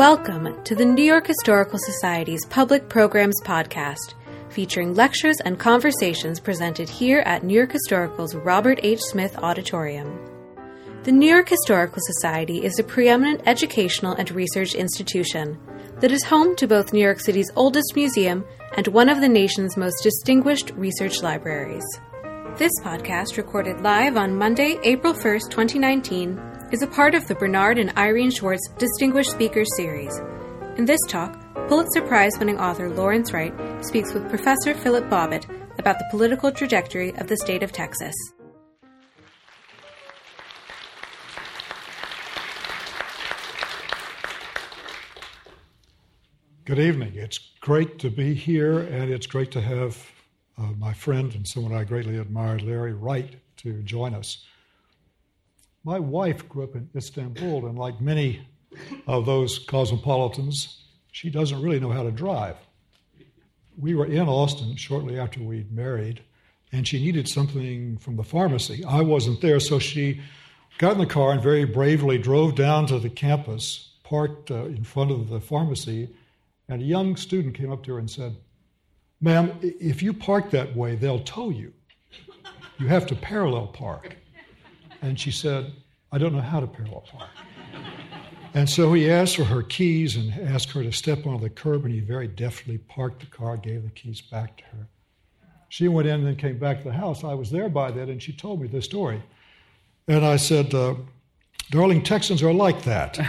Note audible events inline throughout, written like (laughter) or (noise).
Welcome to the New York Historical Society's Public Programs Podcast, featuring lectures and conversations presented here at New York Historical's Robert H. Smith Auditorium. The New York Historical Society is a preeminent educational and research institution that is home to both New York City's oldest museum and one of the nation's most distinguished research libraries. This podcast, recorded live on Monday, April 1st, 2019, is a part of the Bernard and Irene Schwartz Distinguished Speakers Series. In this talk, Pulitzer Prize winning author Lawrence Wright speaks with Professor Philip Bobbitt about the political trajectory of the state of Texas. Good evening. It's great to be here, and it's great to have uh, my friend and someone I greatly admire, Larry Wright, to join us. My wife grew up in Istanbul, and like many of those cosmopolitans, she doesn't really know how to drive. We were in Austin shortly after we'd married, and she needed something from the pharmacy. I wasn't there, so she got in the car and very bravely drove down to the campus, parked uh, in front of the pharmacy, and a young student came up to her and said, Ma'am, if you park that way, they'll tow you. You have to parallel park. And she said, I don't know how to parallel park. And so he asked for her keys and asked her to step on the curb, and he very deftly parked the car, gave the keys back to her. She went in and then came back to the house. I was there by then, and she told me this story. And I said, uh, Darling, Texans are like that.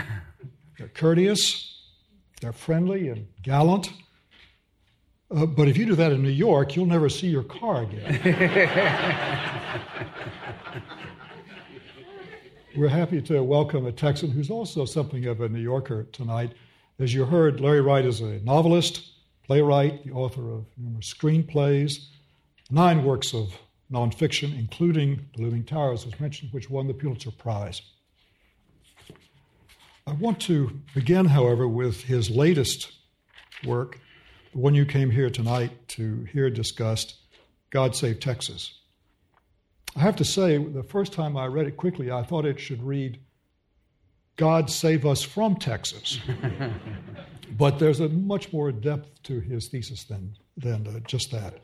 They're courteous, they're friendly and gallant. Uh, but if you do that in New York, you'll never see your car again. (laughs) We're happy to welcome a Texan who's also something of a New Yorker tonight. As you heard, Larry Wright is a novelist, playwright, the author of numerous screenplays, nine works of nonfiction, including The Looming Towers, was mentioned, which won the Pulitzer Prize. I want to begin, however, with his latest work, the one you came here tonight to hear discussed, God Save Texas. I have to say, the first time I read it quickly, I thought it should read, God Save Us from Texas. (laughs) but there's a much more depth to his thesis than, than uh, just that.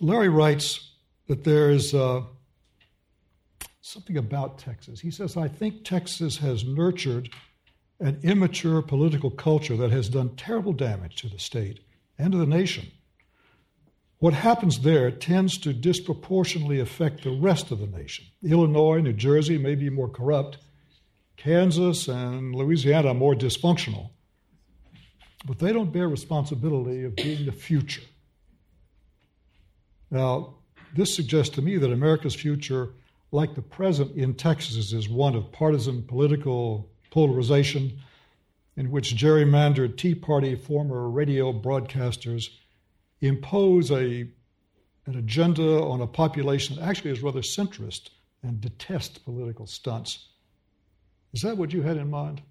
Larry writes that there is uh, something about Texas. He says, I think Texas has nurtured an immature political culture that has done terrible damage to the state and to the nation. What happens there tends to disproportionately affect the rest of the nation. Illinois, New Jersey may be more corrupt, Kansas and Louisiana are more dysfunctional, but they don't bear responsibility of being the future. Now, this suggests to me that America's future, like the present in Texas, is one of partisan political polarization in which gerrymandered Tea Party former radio broadcasters impose a, an agenda on a population that actually is rather centrist and detests political stunts. Is that what you had in mind?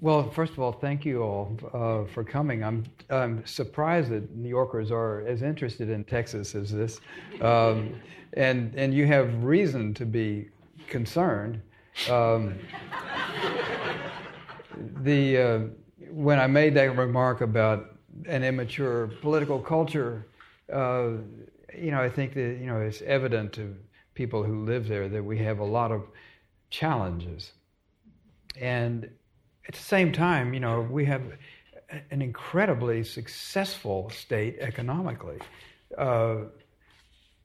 Well, first of all, thank you all uh, for coming. I'm, I'm surprised that New Yorkers are as interested in Texas as this. Um, and, and you have reason to be concerned. Um, the, uh, when I made that remark about an immature political culture, uh, you know, I think that you know it's evident to people who live there that we have a lot of challenges, and at the same time, you know, we have an incredibly successful state economically. Uh,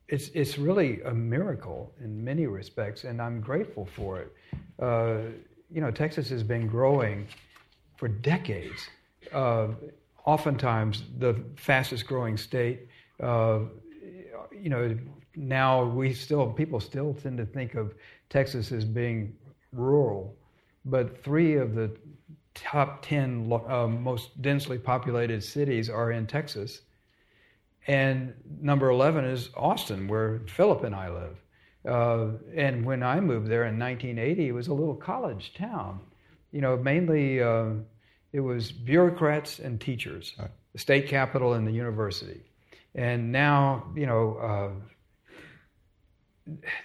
it's it's really a miracle in many respects, and I'm grateful for it. Uh, you know, Texas has been growing for decades. Uh, oftentimes the fastest growing state. Uh, you know, now we still people still tend to think of Texas as being rural, but three of the top ten uh, most densely populated cities are in Texas, and number eleven is Austin, where Philip and I live. Uh, and when I moved there in 1980, it was a little college town. You know, mainly uh, it was bureaucrats and teachers, right. the state capital and the university. And now, you know, uh,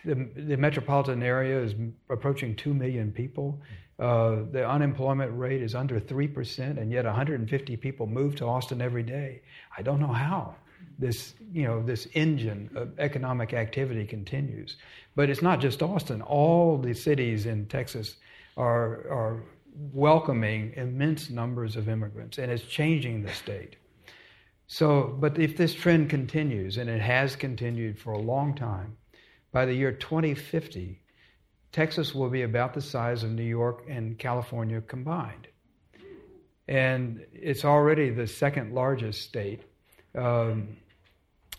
the, the metropolitan area is approaching 2 million people. Uh, the unemployment rate is under 3%, and yet 150 people move to Austin every day. I don't know how this, you know, this engine of economic activity continues. But it's not just Austin. All the cities in Texas are, are welcoming immense numbers of immigrants, and it's changing the state. So, but if this trend continues, and it has continued for a long time, by the year 2050, Texas will be about the size of New York and California combined. And it's already the second largest state. Um,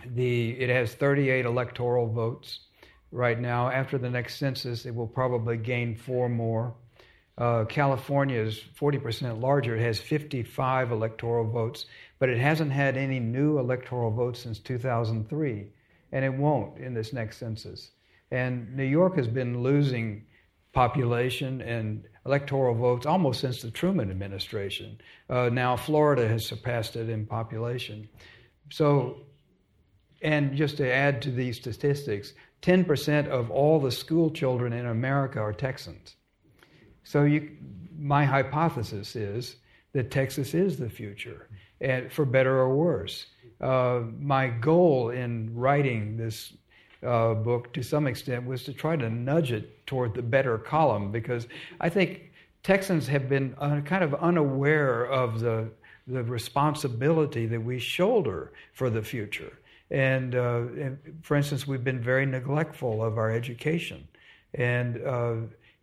the, it has 38 electoral votes right now. After the next census, it will probably gain four more. Uh, California is 40% larger. It has 55 electoral votes, but it hasn't had any new electoral votes since 2003, and it won't in this next census. And New York has been losing population and electoral votes almost since the Truman administration. Uh, now Florida has surpassed it in population. So, and just to add to these statistics, 10% of all the school children in America are Texans. So, you, my hypothesis is that Texas is the future, and for better or worse. Uh, my goal in writing this uh, book to some extent was to try to nudge it toward the better column because I think Texans have been uh, kind of unaware of the the responsibility that we shoulder for the future. And, uh, and for instance, we've been very neglectful of our education. And uh,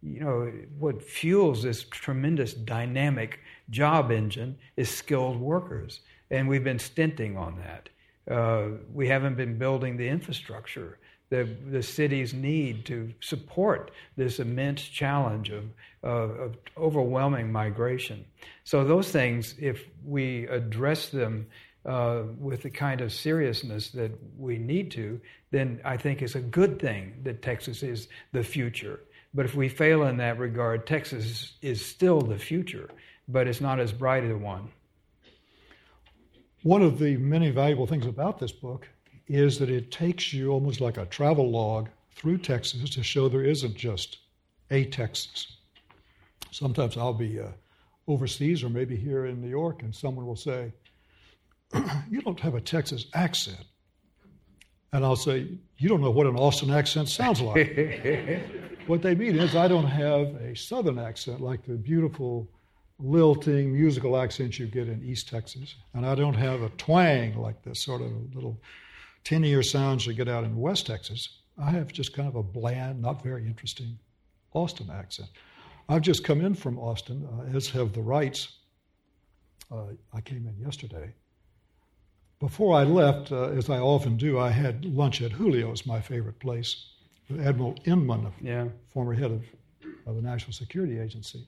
you know what fuels this tremendous dynamic job engine is skilled workers, and we've been stinting on that. Uh, we haven't been building the infrastructure that the cities need to support this immense challenge of, of overwhelming migration. So, those things, if we address them uh, with the kind of seriousness that we need to, then I think it's a good thing that Texas is the future. But if we fail in that regard, Texas is still the future, but it's not as bright a one. One of the many valuable things about this book is that it takes you almost like a travel log through Texas to show there isn't just a Texas. Sometimes I'll be uh, overseas or maybe here in New York, and someone will say, (clears throat) You don't have a Texas accent. And I'll say, You don't know what an Austin accent sounds like. (laughs) what they mean is, I don't have a Southern accent like the beautiful, lilting musical accent you get in East Texas. And I don't have a twang like the sort of little tinier sounds you get out in West Texas. I have just kind of a bland, not very interesting Austin accent. I've just come in from Austin, uh, as have the Wrights. Uh, I came in yesterday. Before I left, uh, as I often do, I had lunch at Julio's, my favorite place, Admiral Inman, yeah. former head of, of the National Security Agency.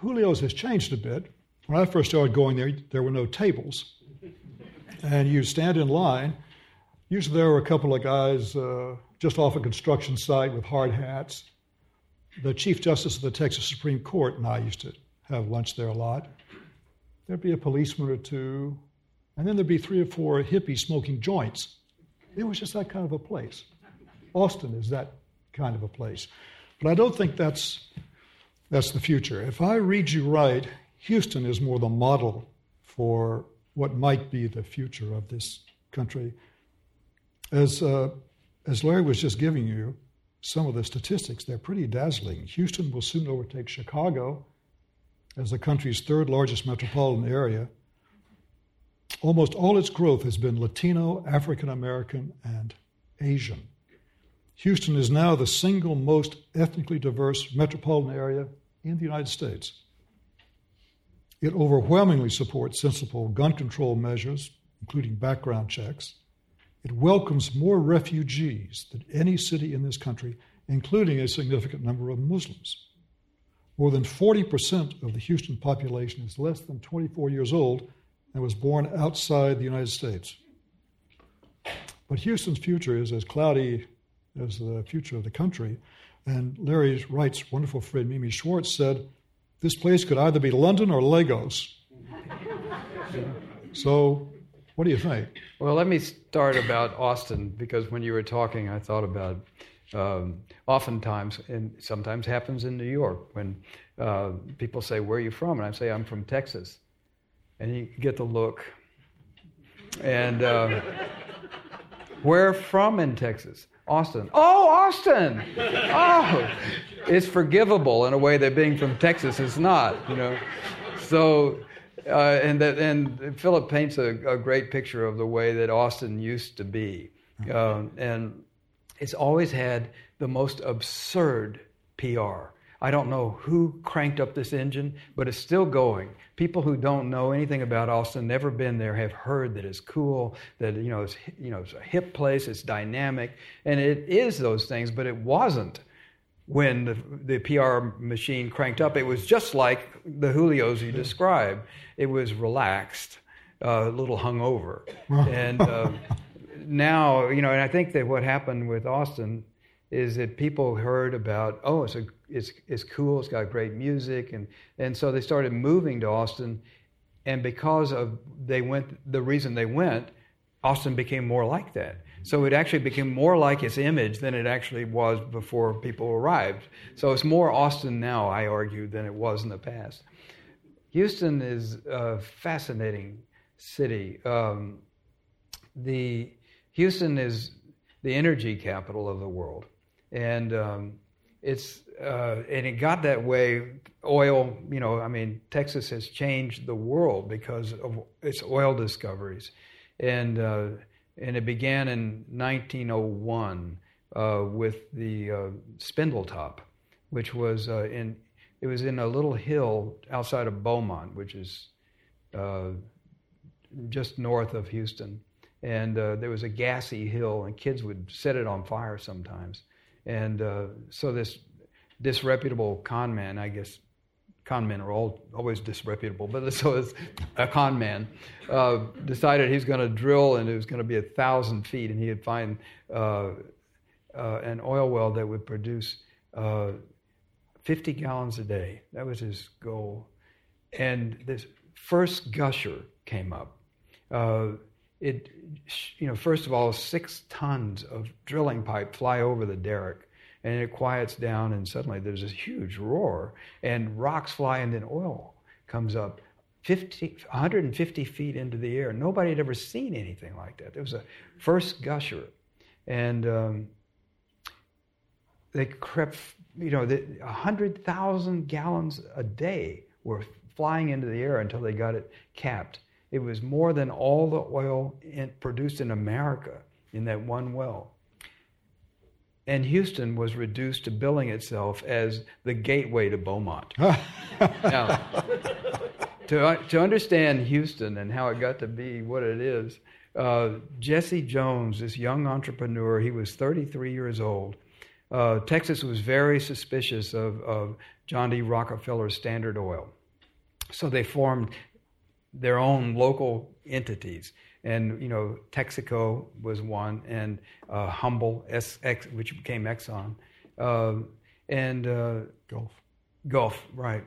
Julio's has changed a bit. When I first started going there, there were no tables and you stand in line. Usually there were a couple of guys uh, just off a construction site with hard hats. The Chief Justice of the Texas Supreme Court and I used to have lunch there a lot. There'd be a policeman or two, and then there'd be three or four hippies smoking joints. It was just that kind of a place. Austin is that kind of a place. But I don't think that's, that's the future. If I read you right, Houston is more the model for what might be the future of this country. As, uh, as Larry was just giving you some of the statistics, they're pretty dazzling. Houston will soon overtake Chicago as the country's third largest metropolitan area. Almost all its growth has been Latino, African American, and Asian. Houston is now the single most ethnically diverse metropolitan area in the United States. It overwhelmingly supports sensible gun control measures, including background checks. It welcomes more refugees than any city in this country, including a significant number of Muslims. More than 40% of the Houston population is less than 24 years old and was born outside the United States. But Houston's future is as cloudy as the future of the country. And Larry Wright's wonderful friend Mimi Swartz said, this place could either be London or Lagos. (laughs) so What do you think? Well, let me start about Austin because when you were talking, I thought about um, oftentimes, and sometimes happens in New York when uh, people say, "Where are you from?" and I say, "I'm from Texas," and you get the look. And uh, (laughs) where from in Texas? Austin. Oh, Austin! Oh, it's forgivable in a way that being from Texas is not. You know, so uh, and that and Philip paints a, a, great picture of the way that Austin used to be, uh, and it's always had the most absurd PR. I don't know who cranked up this engine, but it's still going. People who don't know anything about Austin, never been there, have heard that it's cool, that you know it's you know it's a hip place, it's dynamic, and it is those things. But it wasn't when the, the PR machine cranked up. It was just like the Julios you described. It was relaxed, uh, a little hungover, (laughs) and uh, now you know. And I think that what happened with Austin is that people heard about oh it's a it's it's cool. It's got great music. And and so they started moving to Austin. And because of they went the reason they went Austin became more like that. So it actually became more like its image than it actually was before people arrived. So it's more Austin now I argue than it was in the past. Houston is a fascinating city. Um, the Houston is the energy capital of the world. And um, it's uh, and it got that way. Oil, you know, I mean, Texas has changed the world because of its oil discoveries, and uh, and it began in 1901 uh, with the uh, Spindletop, which was uh, in it was in a little hill outside of Beaumont, which is uh, just north of Houston, and there was a gassy hill, and kids would set it on fire sometimes and uh, so this disreputable con man, I guess con men are all, always disreputable, but so it's a con man, uh, decided he's going to drill and it was going to be a thousand feet and he'd find uh, uh, an oil well that would produce uh, 50 gallons a day. That was his goal. And this first gusher came up. It, you know, first of all, six tons of drilling pipe fly over the derrick, and it quiets down, and suddenly there's this huge roar, and rocks fly, and then oil comes up 50, 150 feet into the air. Nobody had ever seen anything like that. It was a first gusher, and um, they crept, you know, 100,000 gallons a day were flying into the air until they got it capped. It was more than all the oil in, produced in America in that one well. And Houston was reduced to billing itself as the gateway to Beaumont. (laughs) now, to, to understand Houston and how it got to be what it is, uh, Jesse Jones, this young entrepreneur, he was 33 years old. Uh, Texas was very suspicious of, of John D. Rockefeller's Standard Oil. So they formed their own local entities. And, you know, Texaco was one, and uh, Humble, SX, which became Exxon, uh, and uh, Gulf. Gulf, right.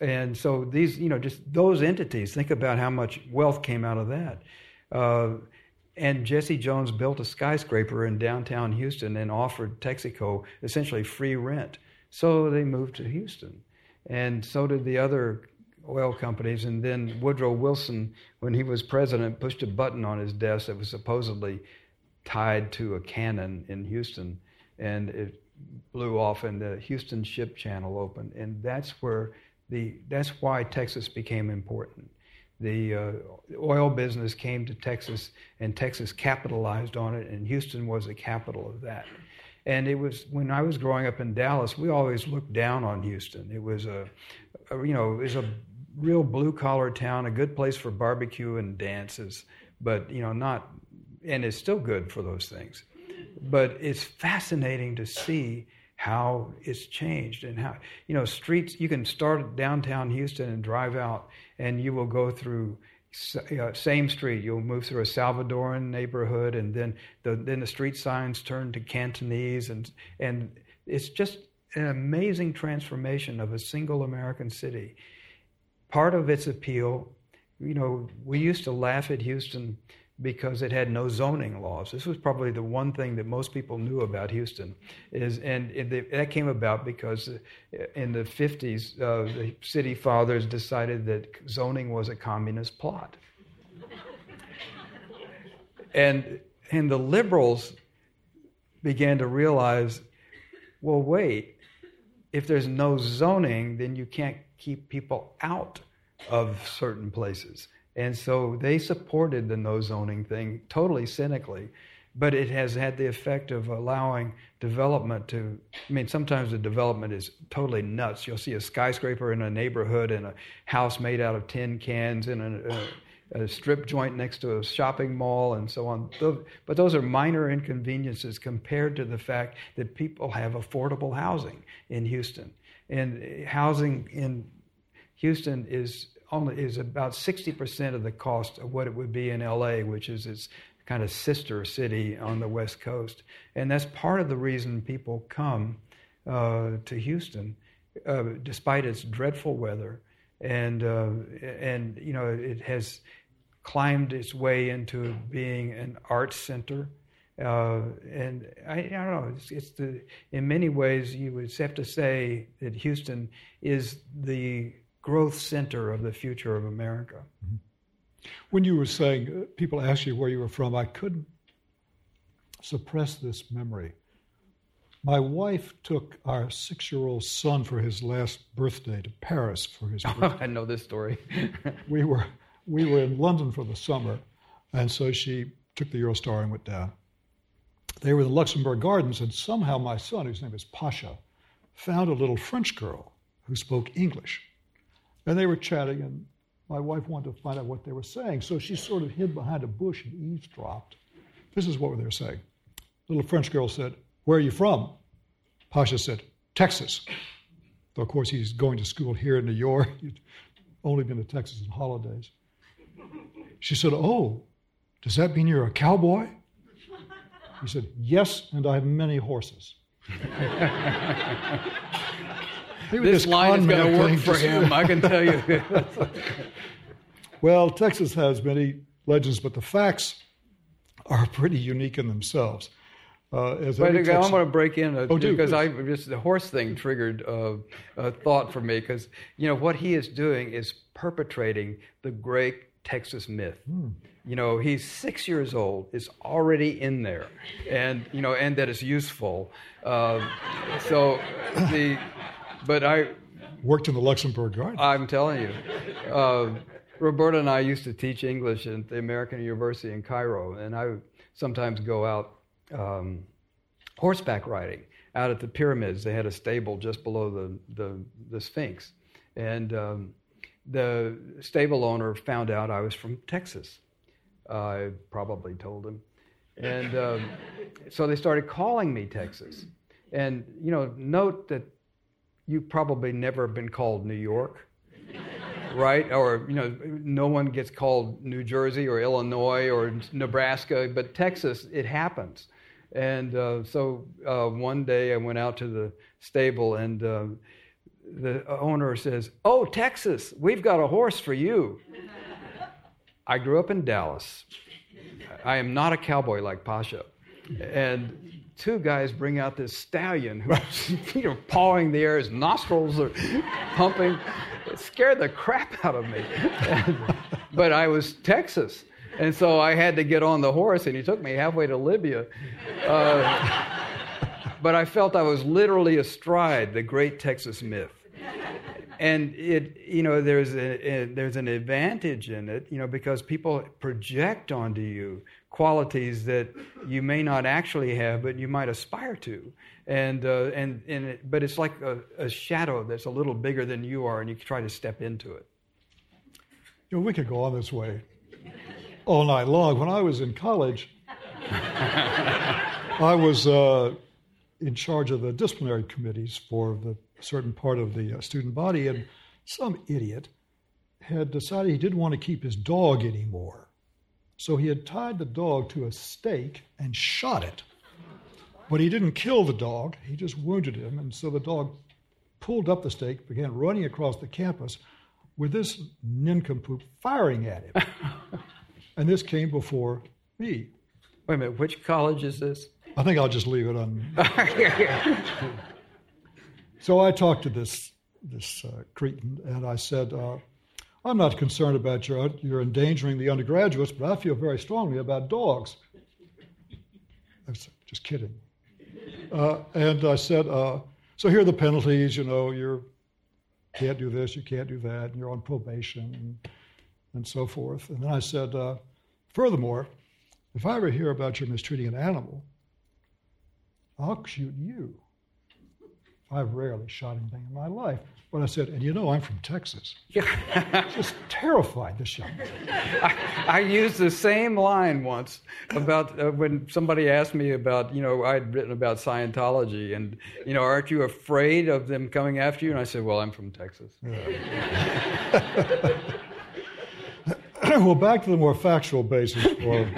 And so these, you know, just those entities, think about how much wealth came out of that. Uh, and Jesse Jones built a skyscraper in downtown Houston and offered Texaco essentially free rent. So they moved to Houston. And so did the other oil companies. And then Woodrow Wilson, when he was president, pushed a button on his desk that was supposedly tied to a cannon in Houston, and it blew off, and the Houston Ship Channel opened. And that's where the that's why Texas became important. The uh, oil business came to Texas, and Texas capitalized on it, and Houston was the capital of that. And it was when I was growing up in Dallas, we always looked down on Houston. It was a, a you know, it was a real blue collar town, a good place for barbecue and dances, but you know, not, and it's still good for those things. But it's fascinating to see how it's changed and how, you know, streets, you can start downtown Houston and drive out, and you will go through uh, same street. You'll move through a Salvadoran neighborhood, and then the then the street signs turn to Cantonese, and and it's just an amazing transformation of a single American city part of its appeal you know, we used to laugh at Houston because it had no zoning laws. This was probably the one thing that most people knew about Houston, is and it, that came about because in the 50s, uh, the city fathers decided that zoning was a communist plot, (laughs) and and the liberals began to realize, well, wait, if there's no zoning, then you can't keep people out of certain places. And so they supported the no zoning thing totally cynically, but it has had the effect of allowing development to. I mean, sometimes the development is totally nuts. You'll see a skyscraper in a neighborhood and a house made out of tin cans and a, a, uh, a strip joint next to a shopping mall and so on. But those are minor inconveniences compared to the fact that people have affordable housing in Houston. And housing in Houston is only is about 60% of the cost of what it would be in LA, which is its kind of sister city on the West Coast. And that's part of the reason people come uh, to Houston, uh, despite its dreadful weather. And, uh, and, you know, it has climbed its way into being an arts center. Uh, and I, I, don't know. It's, it's, the in many ways you would have to say that Houston is the growth center of the future of America. Mm-hmm. When you were saying uh, people ask you where you were from, I couldn't suppress this memory. My wife took our six year old son for his last birthday to Paris for his (laughs) birthday. I know this story. (laughs) we, were, we were in London for the summer, and so she took the Eurostar and went down. They were in the Luxembourg Gardens, and somehow my son, whose name is Pasha, found a little French girl who spoke English. And they were chatting, and my wife wanted to find out what they were saying. So she sort of hid behind a bush and eavesdropped. This is what they were saying. The little French girl said, Where are you from? Pasha said, Texas. Though, of course, he's going to school here in New York. (laughs) He'd only been to Texas on holidays. She said, Oh, does that mean you're a cowboy? He said, Yes, and I have many horses. (laughs) This line is going to work for him, I can tell you. (laughs) well, Texas has many legends, but the facts are pretty unique in themselves. Uh, as but I'm going to break in uh, oh, because I just the horse thing triggered uh, a thought for me because you know what he is doing is perpetrating the great Texas myth. Hmm. You know, he's six years old, is already in there, and you know, and that is useful. Uh, so the but I worked in the Luxembourg Garden. I'm telling you. Uh, Roberta and I used to teach English at the American University in Cairo, and I would sometimes go out um, horseback riding out at the pyramids. They had a stable just below the, the, the Sphinx. And um, the stable owner found out I was from Texas. Uh, I probably told him. And um, so they started calling me Texas. And, you know, note that you've probably never been called New York, right? Or, you know, no one gets called New Jersey or Illinois or Nebraska, but Texas, it happens. And uh, so uh, one day I went out to the stable and uh, the owner says, Oh, Texas, we've got a horse for you. I grew up in Dallas. I am not a cowboy like Pasha. And two guys bring out this stallion who's (laughs) you know, pawing the air, his nostrils are pumping. It scared the crap out of me. (laughs) But I was Texas. And so I had to get on the horse, and he took me halfway to Libya. Uh, (laughs) but I felt I was literally astride the great Texas myth. And it, you know, there's a, a, there's an advantage in it, you know, because people project onto you qualities that you may not actually have, but you might aspire to. And, uh, and, and it, but it's like a, a, shadow that's a little bigger than you are, and you try to step into it. You know, we could go on this way all night long. When I was in college, (laughs) I was uh, in charge of the disciplinary committees for the certain part of the uh, student body, and some idiot had decided he didn't want to keep his dog anymore. So he had tied the dog to a stake and shot it. But he didn't kill the dog, he just wounded him. And so the dog pulled up the stake, began running across the campus. with this nincompoop firing at him. and this came before me. Wait a minute, which college is this? I think I'll just leave it on. (laughs) so I talked to this this uh, cretin, and I said, uh, "I'm not concerned about your you're endangering the undergraduates, but I feel very strongly about dogs." I was just kidding. Uh, and I said, uh, "So here are the penalties. You know, you can't do this, you can't do that, and you're on probation, and, and so forth." And then I said, uh, "Furthermore, if I ever hear about you mistreating an animal." I'll shoot you. I've rarely shot anything in my life. But I said, and you know, I'm from Texas. Yeah. (laughs) Just terrified this young. I, I, used the same line once about uh, when somebody asked me about, you know, I'd written about Scientology and, you know, aren't you afraid of them coming after you? And I said, well, I'm from Texas. Yeah. (laughs) well, back to the more factual basis for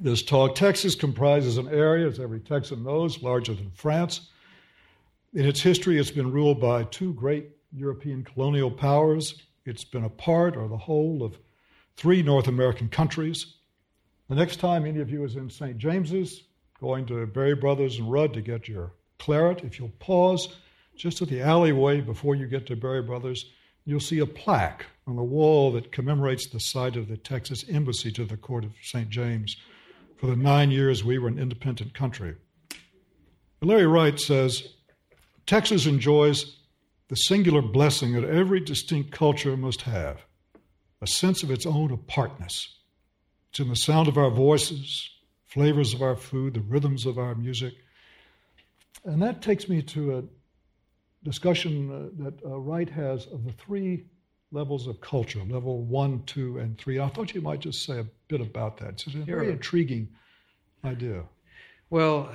this talk. Texas comprises an area, as every Texan knows, larger than France. In its history, it's been ruled by two great European colonial powers. It's been a part or the whole of three North American countries. The next time any of you is in St. James's, going to Berry Brothers and Rudd to get your claret, if you'll pause just at the alleyway before you get to Berry Brothers, you'll see a plaque on the wall that commemorates the site of the Texas Embassy to the Court of St. James for the nine years we were an independent country. Larry Wright says Texas enjoys the singular blessing that every distinct culture must have a sense of its own apartness. It's in the sound of our voices, flavors of our food, the rhythms of our music. And that takes me to a discussion uh, that uh, Wright has of the three levels of culture level one, two, and three. I thought you might just say a bit about that. It's a very intriguing idea. Well,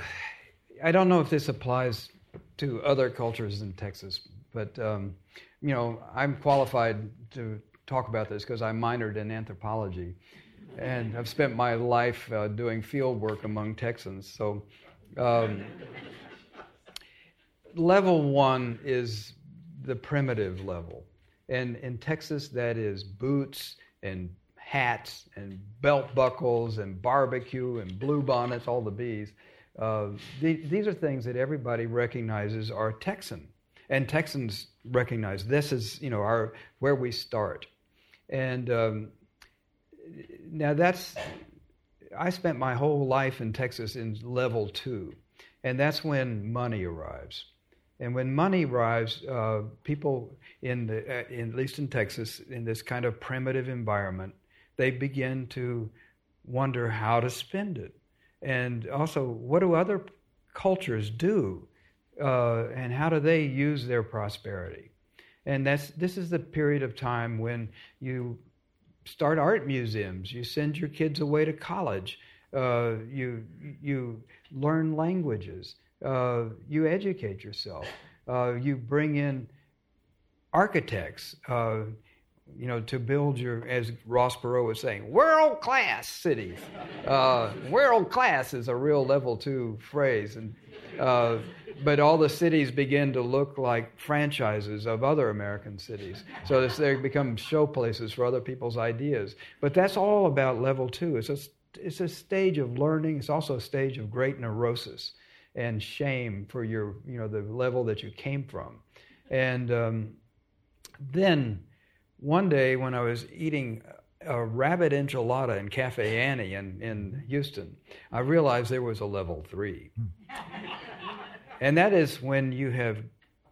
I don't know if this applies to other cultures in Texas, but um, you know, I'm qualified to talk about this because I minored in anthropology, and I've spent my life uh, doing field work among Texans. So, um, level one is the primitive level. And in Texas, that is boots and hats and belt buckles and barbecue and blue bonnets, all the bees. Uh, the, these are things that everybody recognizes are Texan, and Texans recognize this is you know our where we start. And um, now that's I spent my whole life in Texas in level two, and that's when money arrives. And when money arrives, uh, people in the, uh, in, at least in Texas, in this kind of primitive environment, they begin to wonder how to spend it, and also what do other cultures do, uh, and how do they use their prosperity. And that's this is the period of time when you start art museums, you send your kids away to college, uh, you you learn languages. Uh, you educate yourself. Uh, you bring in architects, uh, you know, to build your, as Ross Perot was saying, world class cities. Uh, world class is a real level two phrase, and uh, but all the cities begin to look like franchises of other American cities. So they become show places for other people's ideas. But that's all about level two. It's a, it's a stage of learning. It's also a stage of great neurosis and shame for your, you know, the level that you came from. And um, then one day when I was eating a rabbit enchilada in Cafe Annie in, in Houston, I realized there was a level three. (laughs) and that is when you have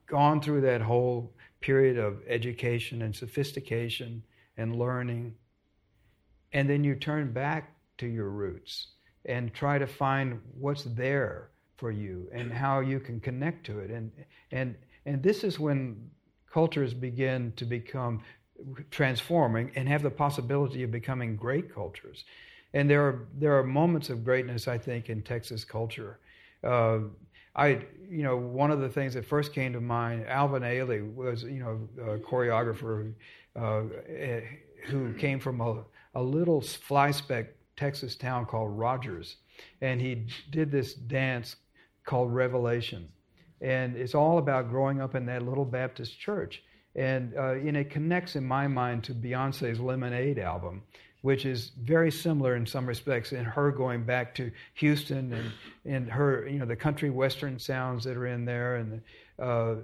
gone through that whole period of education and sophistication and learning, and then you turn back to your roots and try to find what's there for you and how you can connect to it. And, and, and this is when cultures begin to become transforming and have the possibility of becoming great cultures. And there are, there are moments of greatness, I think, in Texas culture. Uh, I, you know, one of the things that first came to mind, Alvin Ailey was, you know, a choreographer uh, who came from a, a little fly speck Texas town called Rogers. And he did this dance called Revelation. And it's all about growing up in that little Baptist church. And, uh, and it connects in my mind to Beyonce's Lemonade album, which is very similar in some respects in her going back to Houston and, and her, you know, the country western sounds that are in there and the, uh,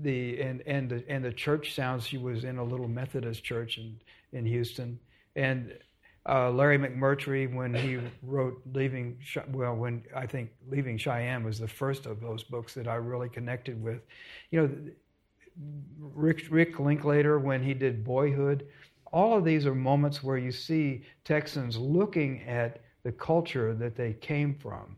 the and and the, and the church sounds. She was in a little Methodist church in in Houston, and uh, Larry McMurtry when he wrote Leaving well when I think Leaving Cheyenne was the first of those books that I really connected with. You know, Rick Rick Linklater when he did Boyhood. All of these are moments where you see Texans looking at the culture that they came from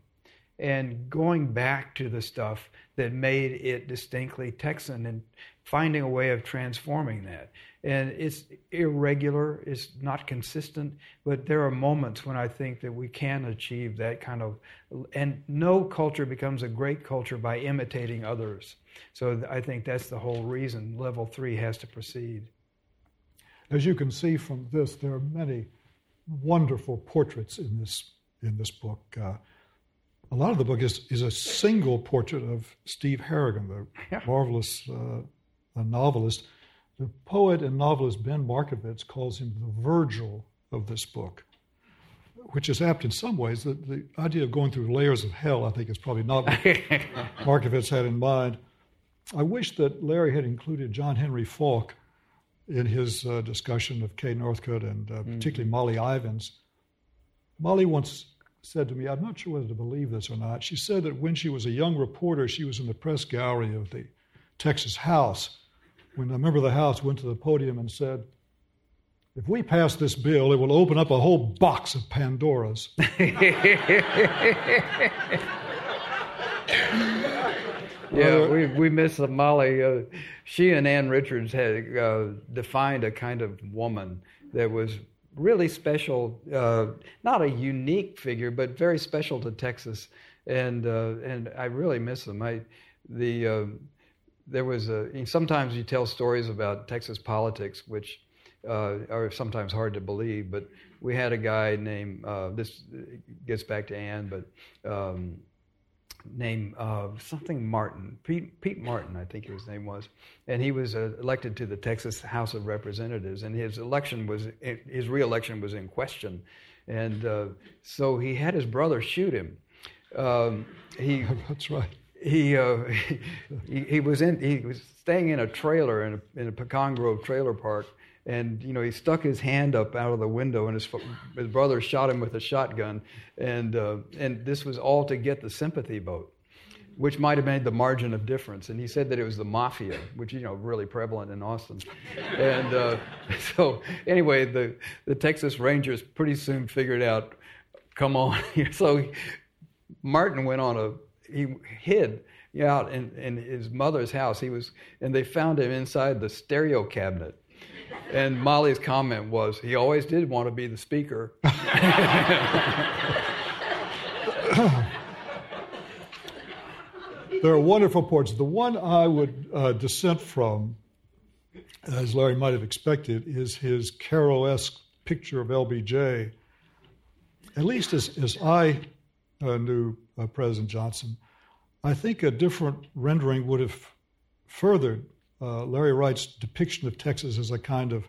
and going back to the stuff that made it distinctly Texan and finding a way of transforming that. And it's irregular, it's not consistent, but there are moments when I think that we can achieve that kind of, and no culture becomes a great culture by imitating others. So I think that's the whole reason level three has to proceed. As you can see from this, there are many wonderful portraits in this in this book. Uh, a lot of the book is, is a single portrait of Steve Harrigan, the (laughs) yeah. marvelous uh, novelist. The poet and novelist Ben Markovits calls him the Virgil of this book, which is apt in some ways. The, the idea of going through layers of hell, I think, is probably not what (laughs) Markovits had in mind. I wish that Larry had included John Henry Faulk in his uh, discussion of Kaye Northcott and uh, mm-hmm. particularly Molly Ivins. Molly once said to me, I'm not sure whether to believe this or not. She said that when she was a young reporter, she was in the press gallery of the Texas House when a member of the House went to the podium and said, if we pass this bill, it will open up a whole box of Pandoras. (laughs) yeah, we, we miss Molly. Uh, she and Ann Richards had uh, defined a kind of woman that was really special, uh, not a unique figure, but very special to Texas. And uh, and I really miss them. I the uh, there was a sometimes you tell stories about Texas politics, which uh, are sometimes hard to believe. But we had a guy named uh, this gets back to Ann, but. Um, named uh, something Martin, Pete, Pete Martin, I think his name was, and he was uh, elected to the Texas House of Representatives, and his election was his reelection was in question, and uh, so he had his brother shoot him. Um, he (laughs) that's right. He, uh, (laughs) he he was in he was staying in a trailer in a, in a Pecan Grove trailer park, and you know he stuck his hand up out of the window, and his his brother shot him with a shotgun, and uh, and this was all to get the sympathy vote, which might have made the margin of difference. And he said that it was the mafia, which you know really prevalent in Austin, and uh, (laughs) so anyway, the the Texas Rangers pretty soon figured out, come on, (laughs) so Martin went on a he hid out in, in his mother's house. He was, and they found him inside the stereo cabinet and Molly's comment was, he always did want to be the speaker. (laughs) there are wonderful portraits. The one I would uh, dissent from, as Larry might have expected, is his Caro esque picture of LBJ. At least as, as I uh, knew uh, President Johnson, I think a different rendering would have furthered uh, Larry Wright's depiction of Texas as a kind of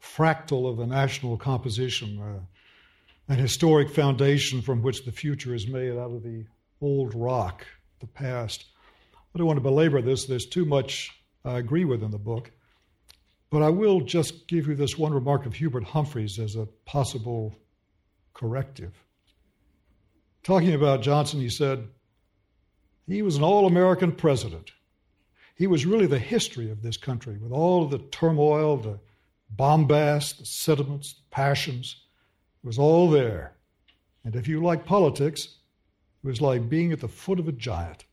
fractal of the national composition, uh, an historic foundation from which the future is made out of the old rock, the past. I don't want to belabor this, there's too much I agree with in the book. But I will just give you this one remark of Hubert Humphreys as a possible corrective. Talking about Johnson, he said, he was an all American president. He was really the history of this country with all the turmoil, the bombast, the sentiments, the passions. It was all there. And if you like politics, it was like being at the foot of a giant.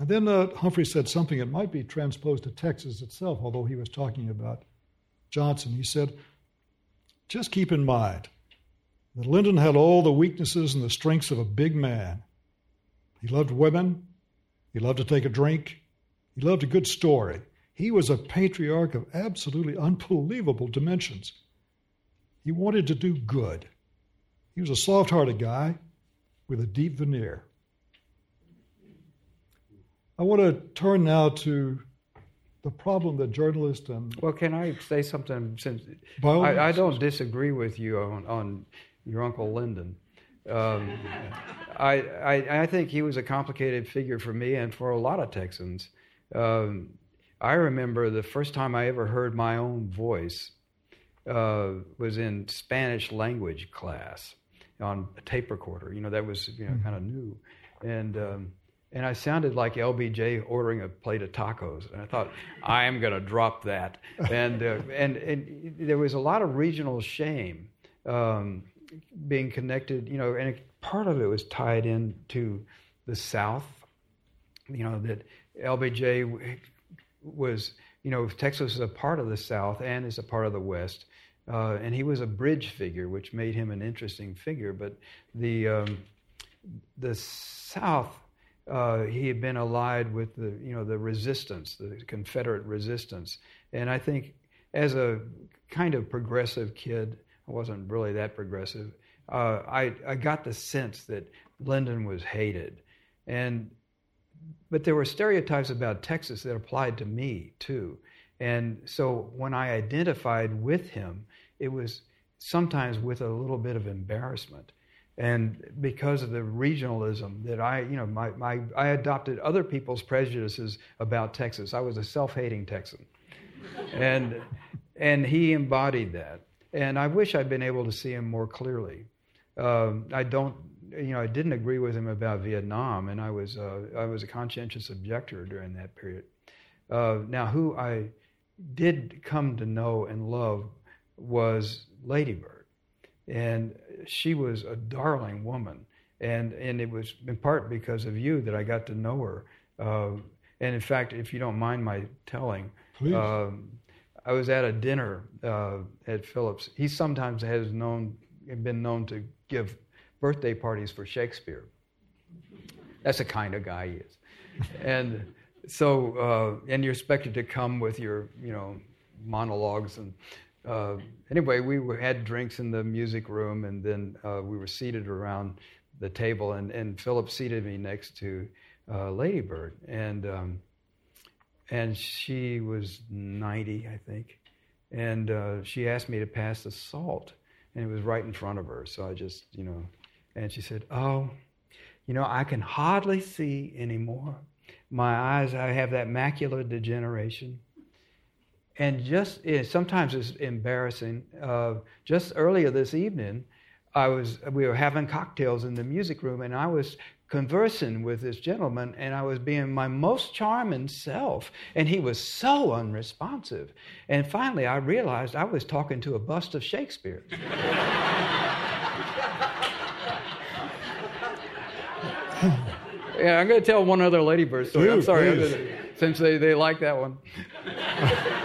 And then uh, Humphrey said something that might be transposed to Texas itself, although he was talking about Johnson. He said, just keep in mind that Lyndon had all the weaknesses and the strengths of a big man. He loved women, he loved to take a drink. He loved a good story. He was a patriarch of absolutely unbelievable dimensions. He wanted to do good. He was a soft hearted guy with a deep veneer. I want to turn now to the problem that journalists and Well, can I say something? Since I, I don't disagree with you on, on your uncle Lyndon. Um, I, I I think he was a complicated figure for me and for a lot of Texans. Um, I remember the first time I ever heard my own voice uh, was in Spanish language class on a tape recorder. You know that was you know kind of new, and. Um, and I sounded like LBJ ordering a plate of tacos. And I thought, I am going to drop that. And, uh, and, and there was a lot of regional shame um, being connected, you know, and part of it was tied into the South, you know, that LBJ was, you know, Texas is a part of the South and is a part of the West. Uh, and he was a bridge figure, which made him an interesting figure. But the, um, the South uh, he had been allied with the you know the resistance, the Confederate resistance, and I think as a kind of progressive kid, I wasn't really that progressive. Uh, I I got the sense that Lyndon was hated, and but there were stereotypes about Texas that applied to me too, and so when I identified with him, it was sometimes with a little bit of embarrassment and because of the regionalism that I, you know, my, my, I adopted other people's prejudices about Texas. I was a self-hating Texan, and and he embodied that. And I wish I'd been able to see him more clearly. Um, I don't, you know, I didn't agree with him about Vietnam, and I was uh, I was a conscientious objector during that period. Uh, now, who I did come to know and love was Lady Bird and she was a darling woman and and it was in part because of you that I got to know her uh, and in fact if you don't mind my telling Please. um, I was at a dinner uh, at Philip's. He sometimes has known been known to give birthday parties for Shakespeare. That's the kind of guy he is. And so uh, and you're expected to come with your you know monologues and uh, anyway, we were, had drinks in the music room, and then uh, we were seated around the table, and, and Philip seated me next to uh, Lady Bird, and um, and she was 90, I think, and uh, she asked me to pass the salt, and it was right in front of her, so I just, you know, and she said, "Oh, you know, I can hardly see anymore. My eyes, I have that macular degeneration." and just eh, sometimes it's embarrassing. Uh, just earlier this evening, I was we were having cocktails in the music room, and I was conversing with this gentleman, and I was being my most charming self, and he was so unresponsive. And finally, I realized I was talking to a bust of Shakespeare. (laughs) yeah, I'm going to tell one other Ladybird story. I'm sorry, I'm please. gonna- since they, they like that one (laughs)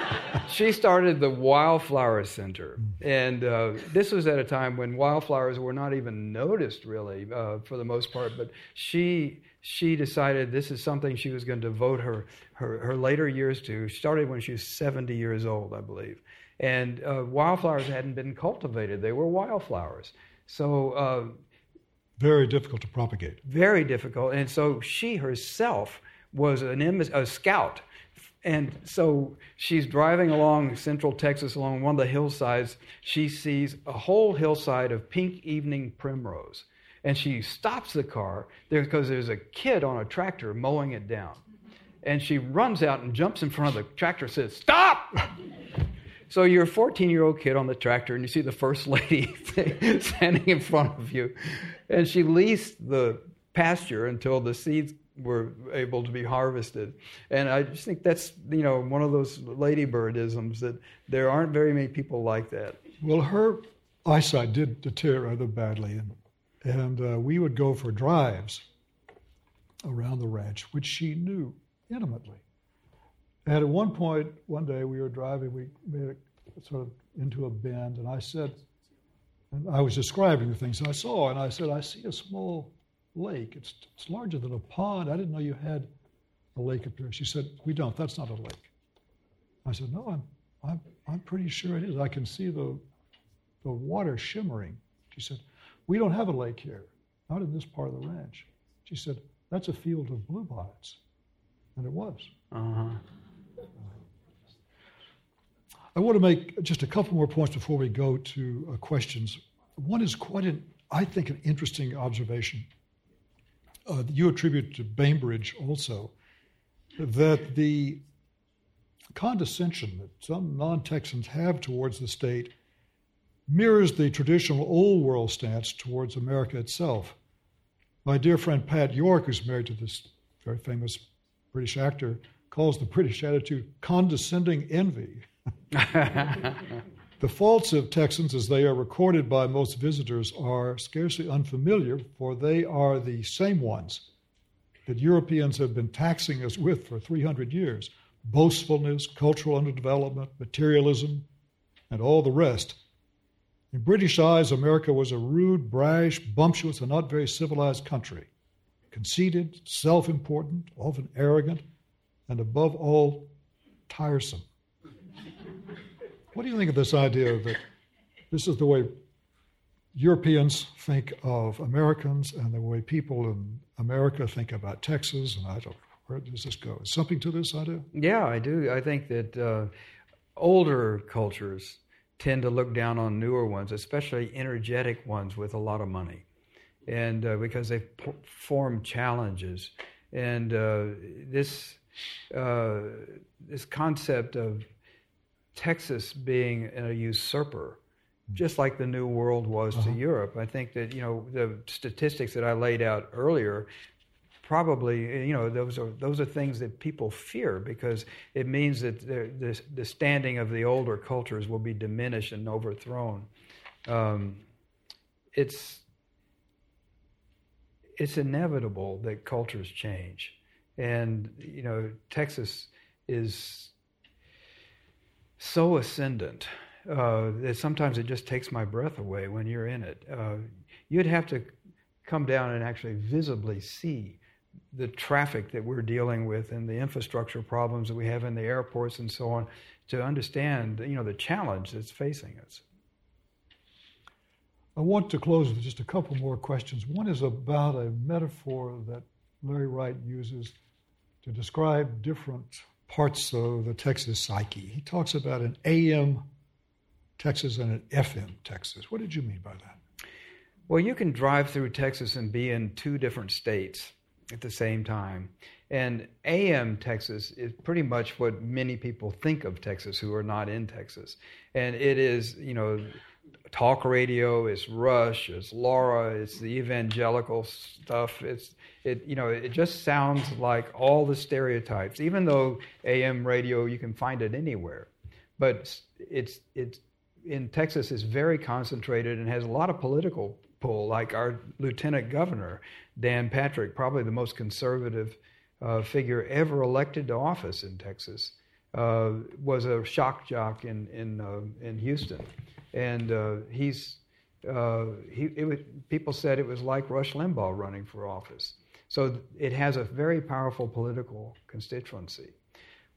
she started the Wildflower Center. And uh, this was at a time when wildflowers were not even noticed, really, uh, for the most part. But she, she decided this is something she was going to devote her, her, her later years to. She started when she was 70 years old, I believe. And uh, wildflowers hadn't been cultivated, they were wildflowers. So, uh, very difficult to propagate. very difficult. And so she herself was an a scout. And so she's driving along central Texas along one of the hillsides. She sees a whole hillside of pink evening primrose. And she stops the car because there's a kid on a tractor mowing it down. And she runs out and jumps in front of the tractor and says, Stop! (laughs) So you're a 14 year old kid on the tractor, and you see the first (laughs) lady standing in front of you, and she leased the pasture until the seeds were able to be harvested. And I just think that's you know one of those ladybirdisms that there aren't very many people like that. Well, her eyesight did deteriorate rather badly, and, and uh, we would go for drives around the ranch, which she knew intimately. And at one point, one day, we were driving, we made it sort of into a bend, and I said, and I was describing the things I saw, and I said, I see a small lake. It's, it's larger than a pond. I didn't know you had a lake up there. She said, We don't. That's not a lake. I said, No, I'm, I'm, I'm pretty sure it is. I can see the, the water shimmering. She said, We don't have a lake here, not in this part of the ranch. She said, That's a field of bluebonnets. And it was. Uh-huh. I want to make just a couple more points before we go to uh, questions. One is quite an, I think, an interesting observation uh, you attribute to Bainbridge also, that the condescension that some non Texans have towards the state mirrors the traditional old world stance towards America itself. My dear friend Pat York, who's married to this very famous British actor, calls the British attitude condescending envy. (laughs) the faults of Texans, as they are recorded by most visitors, are scarcely unfamiliar, for they are the same ones that Europeans have been taxing us with for 300 years boastfulness, cultural underdevelopment, materialism, and all the rest. In British eyes, America was a rude, brash, bumptious, and not very civilized country. Conceited, self important, often arrogant, and above all, tiresome. What do you think of this idea that this is the way Europeans think of Americans and the way people in America think about Texas? And I don't where does this go? Is something to this idea? Yeah, I do. I think that uh, older cultures tend to look down on newer ones, especially energetic ones with a lot of money, and uh, because they p- form challenges. And uh, this uh, this concept of Texas being a usurper, just like the New World was uh-huh. to Europe. I think that you know the statistics that I laid out earlier probably you know those are those are things that people fear because it means that the, the, the standing of the older cultures will be diminished and overthrown. Um, it's it's inevitable that cultures change, and you know Texas is so ascendant uh, that sometimes it just takes my breath away when you're in it. Uh, you'd have to come down and actually visibly see the traffic that we're dealing with and the infrastructure problems that we have in the airports and so on to understand you know the challenge that's facing us. I want to close with just a couple more questions. One is about a metaphor that Larry Wright uses to describe different parts of the Texas psyche. He talks about an AM Texas and an FM Texas. What did you mean by that? Well, you can drive through Texas and be in two different states at the same time. And AM Texas is pretty much what many people think of Texas who are not in Texas. And it is, you know, talk radio, it's Rush, it's Laura, it's the evangelical stuff. It's it you know, it just sounds like all the stereotypes, even though AM radio you can find it anywhere. But it's it's in Texas is very concentrated and has a lot of political pull, like our lieutenant governor, Dan Patrick, probably the most conservative uh, figure ever elected to office in Texas, uh, was a shock jock in in uh, in Houston, and uh, he's uh, he was, people said it was like Rush Limbaugh running for office. So it has a very powerful political constituency.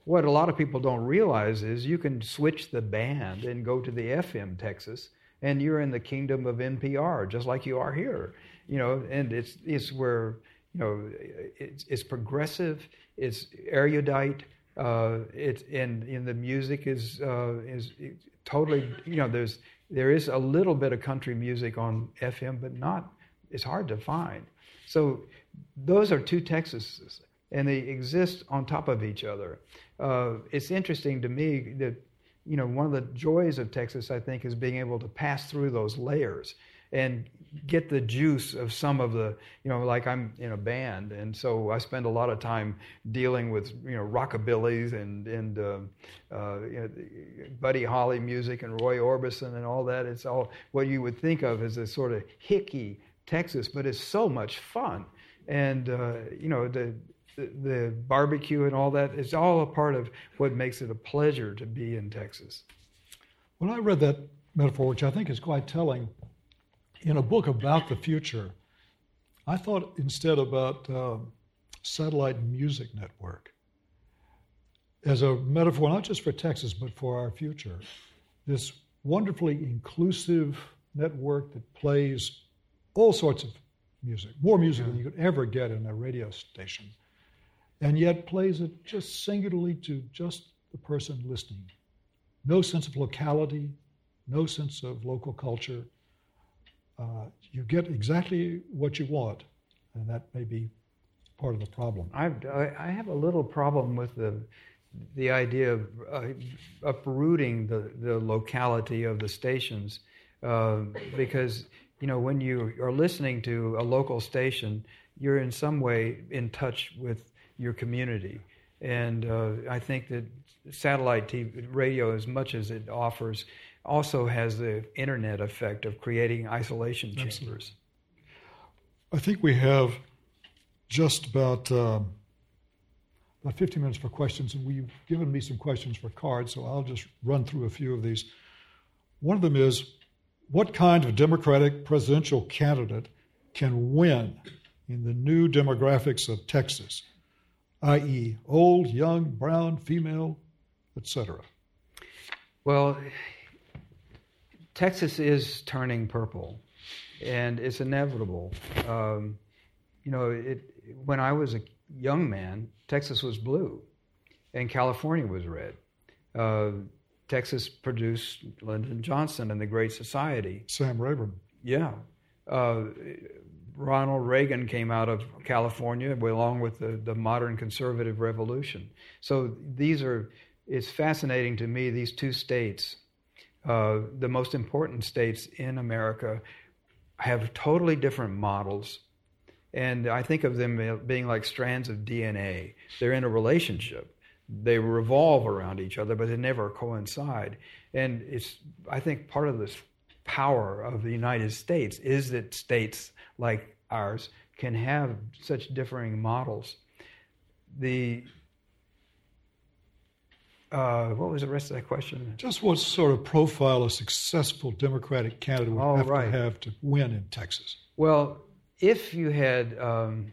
What a lot of people don't realize is you can switch the band and go to the FM Texas and you're in the kingdom of NPR, just like you are here. You know, and it's it's where you know it's, it's progressive, it's erudite, uh, it's and, and the music is uh, is totally you know there's there is a little bit of country music on FM, but not it's hard to find. So those are two Texases, and they exist on top of each other. Uh, it's interesting to me that you know, one of the joys of Texas, I think, is being able to pass through those layers and get the juice of some of the, you know, like I'm in a band, and so I spend a lot of time dealing with, you know, rockabillys and and uh, uh, you know, Buddy Holly music and Roy Orbison and all that. It's all what you would think of as a sort of hicky Texas, but it's so much fun, and uh, you know the the, barbecue and all that is all a part of what makes it a pleasure to be in Texas. When I read that metaphor, which I think is quite telling, in a book about the future, I thought instead about uh, satellite music network as a metaphor, not just for Texas, but for our future. This wonderfully inclusive network that plays all sorts of music, more music yeah. than you could ever get in a radio station and yet plays it just singularly to just the person listening. no sense of locality, no sense of local culture. Uh, you get exactly what you want, and that may be part of the problem. I, I have a little problem with the the idea of uh, uprooting the, the locality of the stations uh, because you know when you are listening to a local station you're in some way in touch with your community and uh, I think that satellite TV, radio, as much as it offers, also has the internet effect of creating isolation chambers. Absolutely. I think we have just about um, about 50 minutes for questions, and we've given me some questions for cards, so I'll just run through a few of these. One of them is what kind of Democratic presidential candidate can win in the new demographics of Texas, i.e., old, young, brown, female, etc.? Well, Texas is turning purple, and it's inevitable. Um, you know, it, when I was a young man, Texas was blue, and California was red. Uh, Texas produced Lyndon Johnson and the Great Society. Sam Rayburn. Yeah. Uh, Ronald Reagan came out of California along with the, the modern conservative revolution. So these are, it's fascinating to me, these two states, uh, the most important states in America, have totally different models and I think of them being like strands of DNA. They're in a relationship. They revolve around each other, but they never coincide. And it's, I think, part of this power of the United States is that states like ours can have such differing models. The uh, what was the rest of that question? Just what sort of profile a successful Democratic candidate would oh, have right. to have to win in Texas? Well, if you had um,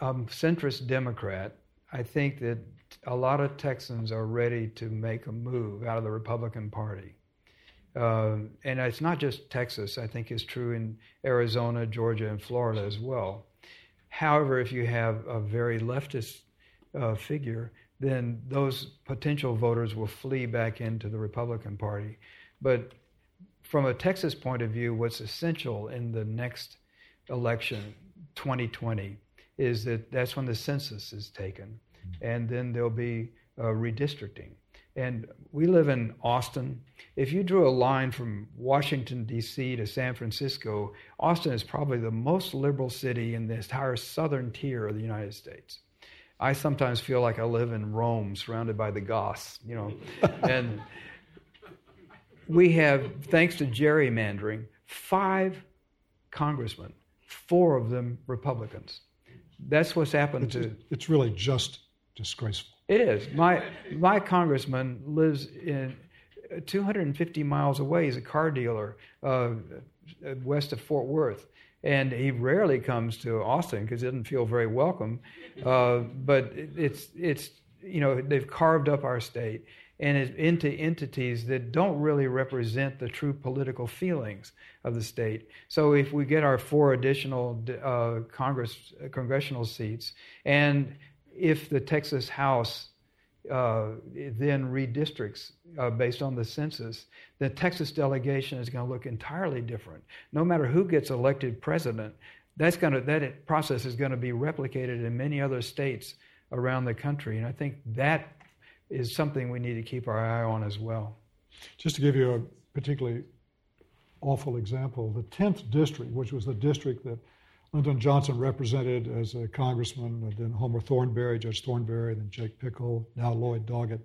a centrist Democrat, I think that a lot of Texans are ready to make a move out of the Republican Party. Uh, and it's not just Texas, I think it's true in Arizona, Georgia, and Florida as well. However, if you have a very leftist uh, figure, then those potential voters will flee back into the Republican Party. But from a Texas point of view, what's essential in the next election, 2020, is that that's when the census is taken, and then there'll be uh, redistricting. And we live in Austin. If you drew a line from Washington, D.C. to San Francisco, Austin is probably the most liberal city in the entire southern tier of the United States. I sometimes feel like I live in Rome, surrounded by the Goths, you know. (laughs) and we have, thanks to gerrymandering, five congressmen, four of them Republicans. That's what's happened it's, to. It's really just disgraceful. It is. My my congressman lives in 250 miles away. He's a car dealer uh, west of Fort Worth, and he rarely comes to Austin because he doesn't feel very welcome. (laughs) Uh, but it's it's you know they've carved up our state and into entities that don't really represent the true political feelings of the state. So if we get our four additional uh, Congress congressional seats, and if the Texas House uh, then redistricts uh, based on the census, the Texas delegation is going to look entirely different. No matter who gets elected president, that's going to that process is going to be replicated in many other states around the country, and I think that is something we need to keep our eye on as well. Just to give you a particularly awful example, the 10th district, which was the district that Lyndon Johnson represented as a congressman, then Homer Thornberry, Judge Thornberry, then Jake Pickle, now Lloyd Doggett,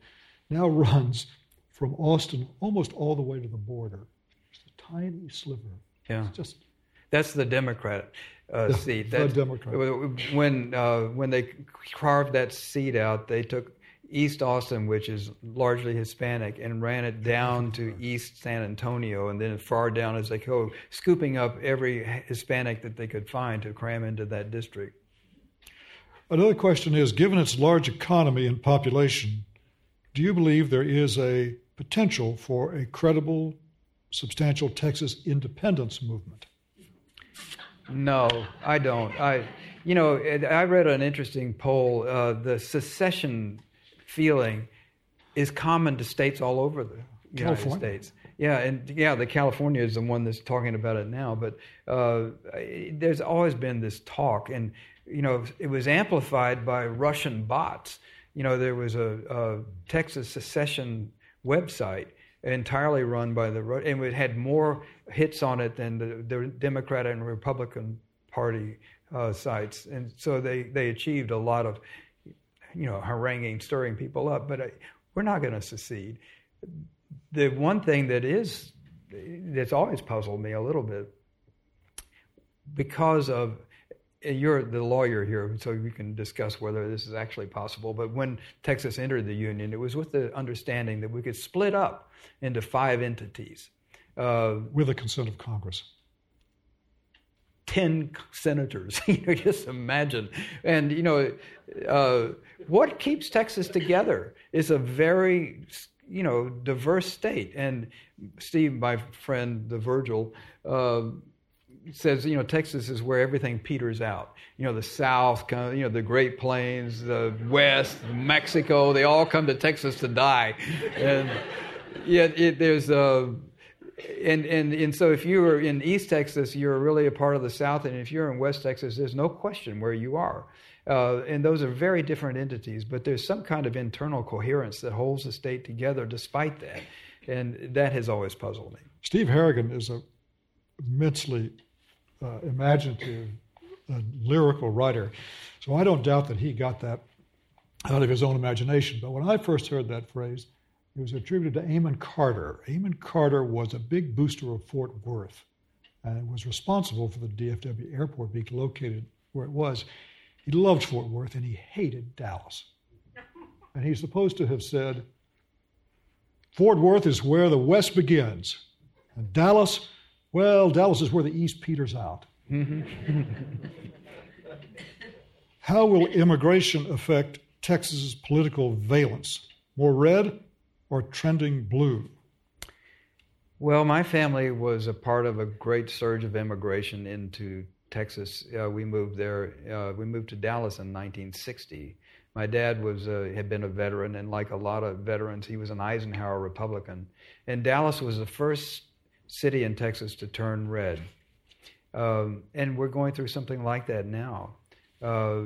now runs from Austin almost all the way to the border. Just a tiny sliver. Yeah. It's just that's the Democrat uh, seat. That, the Democrat. When uh, when they carved that seat out, they took East Austin, which is largely Hispanic, and ran it down to East San Antonio, and then as far down as they go, scooping up every Hispanic that they could find to cram into that district. Another question is given its large economy and population, do you believe there is a potential for a credible, substantial Texas independence movement? No, I don't. I, you know, I read an interesting poll. Uh, the secession feeling is common to states all over the United California. States. Yeah, and yeah, the California is the one that's talking about it now. But uh, there's always been this talk, and you know, it was amplified by Russian bots. You know, there was a, a Texas secession website entirely run by the and it had more hits on it than the, the Democrat and Republican Party uh, sites, and so they they achieved a lot of you know haranguing, stirring people up. But uh, we're not going to secede the one thing that is that's always puzzled me a little bit because of and you're the lawyer here, so we can discuss whether this is actually possible. But when Texas entered the union, it was with the understanding that we could split up into five entities. Uh, with the consent of Congress. 10 senators. (laughs) you know, just imagine. And, you know, uh, what keeps Texas together is a very, you know, diverse state. And Steve, my friend, the Virgil, uh, says, you know, Texas is where everything peters out. You know, the South, you know, the Great Plains, the West, Mexico, they all come to Texas to die. And yet it, there's a, and, and, and so if you're in East Texas, you're really a part of the South, and if you're in West Texas, there's no question where you are. Uh, and those are very different entities, but there's some kind of internal coherence that holds the state together despite that. And that has always puzzled me. Steve Harrigan is a immensely uh, imaginative, uh, lyrical writer. So I don't doubt that he got that out of his own imagination. But when I first heard that phrase, it was attributed to Amon Carter. Amon Carter was a big booster of Fort Worth and was responsible for the DFW airport being located where it was. He loved Fort Worth and he hated Dallas. And he's supposed to have said, Fort Worth is where the West begins. And Dallas, well, Dallas is where the East peters out. (laughs) How will immigration affect Texas's political valence? More red or trending blue? Well, my family was a part of a great surge of immigration into Texas. Uh, we moved there. Uh, we moved to Dallas in 1960. My dad was had been a veteran, and like a lot of veterans, he was an Eisenhower Republican. And Dallas was the first city in Texas to turn red. Um, and we're going through something like that now. Uh,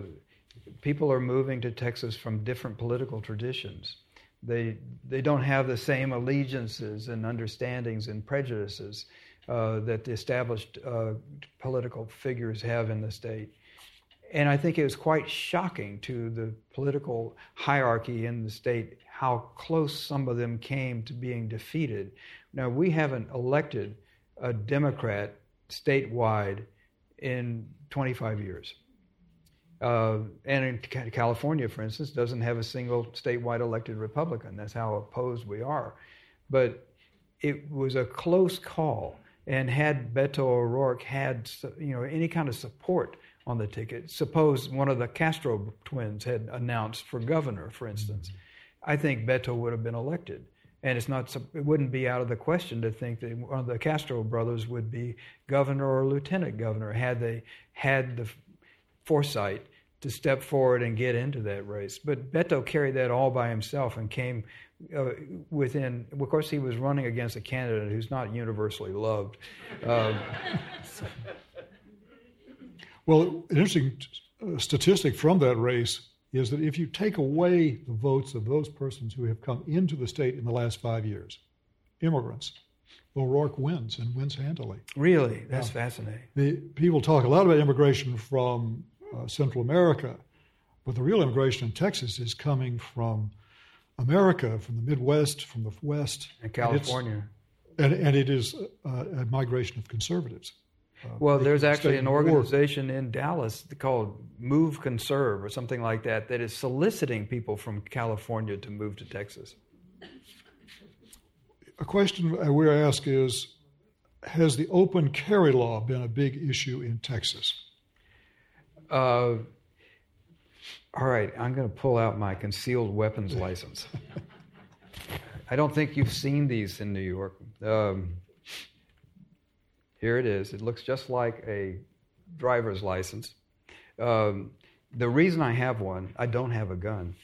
people are moving to Texas from different political traditions. They, they don't have the same allegiances and understandings and prejudices uh, that the established uh, political figures have in the state. And I think it was quite shocking to the political hierarchy in the state how close some of them came to being defeated. Now, we haven't elected a Democrat statewide in 25 years. Uh, and in California, for instance, doesn't have a single statewide elected Republican. That's how opposed we are. But it was a close call. And had Beto O'Rourke had you know any kind of support on the ticket, suppose one of the Castro twins had announced for governor, for instance, I think Beto would have been elected. And it's not, it wouldn't be out of the question to think that one of the Castro brothers would be governor or lieutenant governor had they had the foresight to step forward and get into that race. But Beto carried that all by himself and came uh, within. Of course, he was running against a candidate who's not universally loved. Um, so. (laughs) Well, an interesting statistic from that race is that if you take away the votes of those persons who have come into the state in the last five years, immigrants, O'Rourke wins and wins handily. Really? That's yeah. fascinating. The, people talk a lot about immigration from uh, Central America, but the real immigration in Texas is coming from America, from the Midwest, from the West, and California. And, and, and it is uh, a migration of conservatives. Uh, well, there's actually an organization in Dallas called Move Conserve or something like that that is soliciting people from California to move to Texas. A question we ask is Has the open carry law been a big issue in Texas? Uh, all right, I'm going to pull out my concealed weapons license. I don't think you've seen these in New York. Um, here it is. It looks just like a driver's license. Um, the reason I have one, I don't have a gun.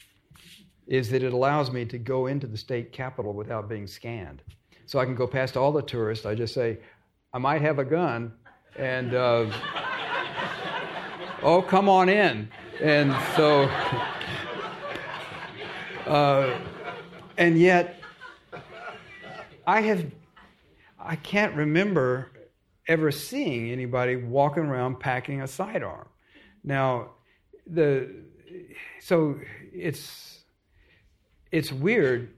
is that it allows me to go into the state capitol without being scanned. So I can go past all the tourists. I just say, I might have a gun, and uh, oh, come on in. And so, (laughs) uh, and yet, I have, I can't remember ever seeing anybody walking around packing a sidearm. Now, the so it's it's weird.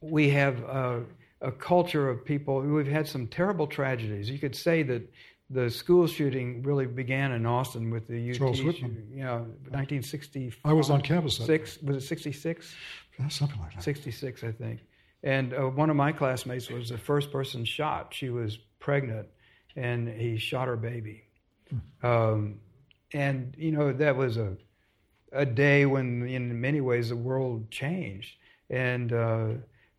We have a, a culture of people. We've had some terrible tragedies. You could say that the school shooting really began in Austin with the UT Charles Whitman. know, 1960. I was on campus. Six was it 66? Yeah, something like that. 66, I think. And uh, one of my classmates was the first person shot. She was pregnant, and he shot her baby. Um, and you know that was a a day when, in many ways, the world changed. And uh,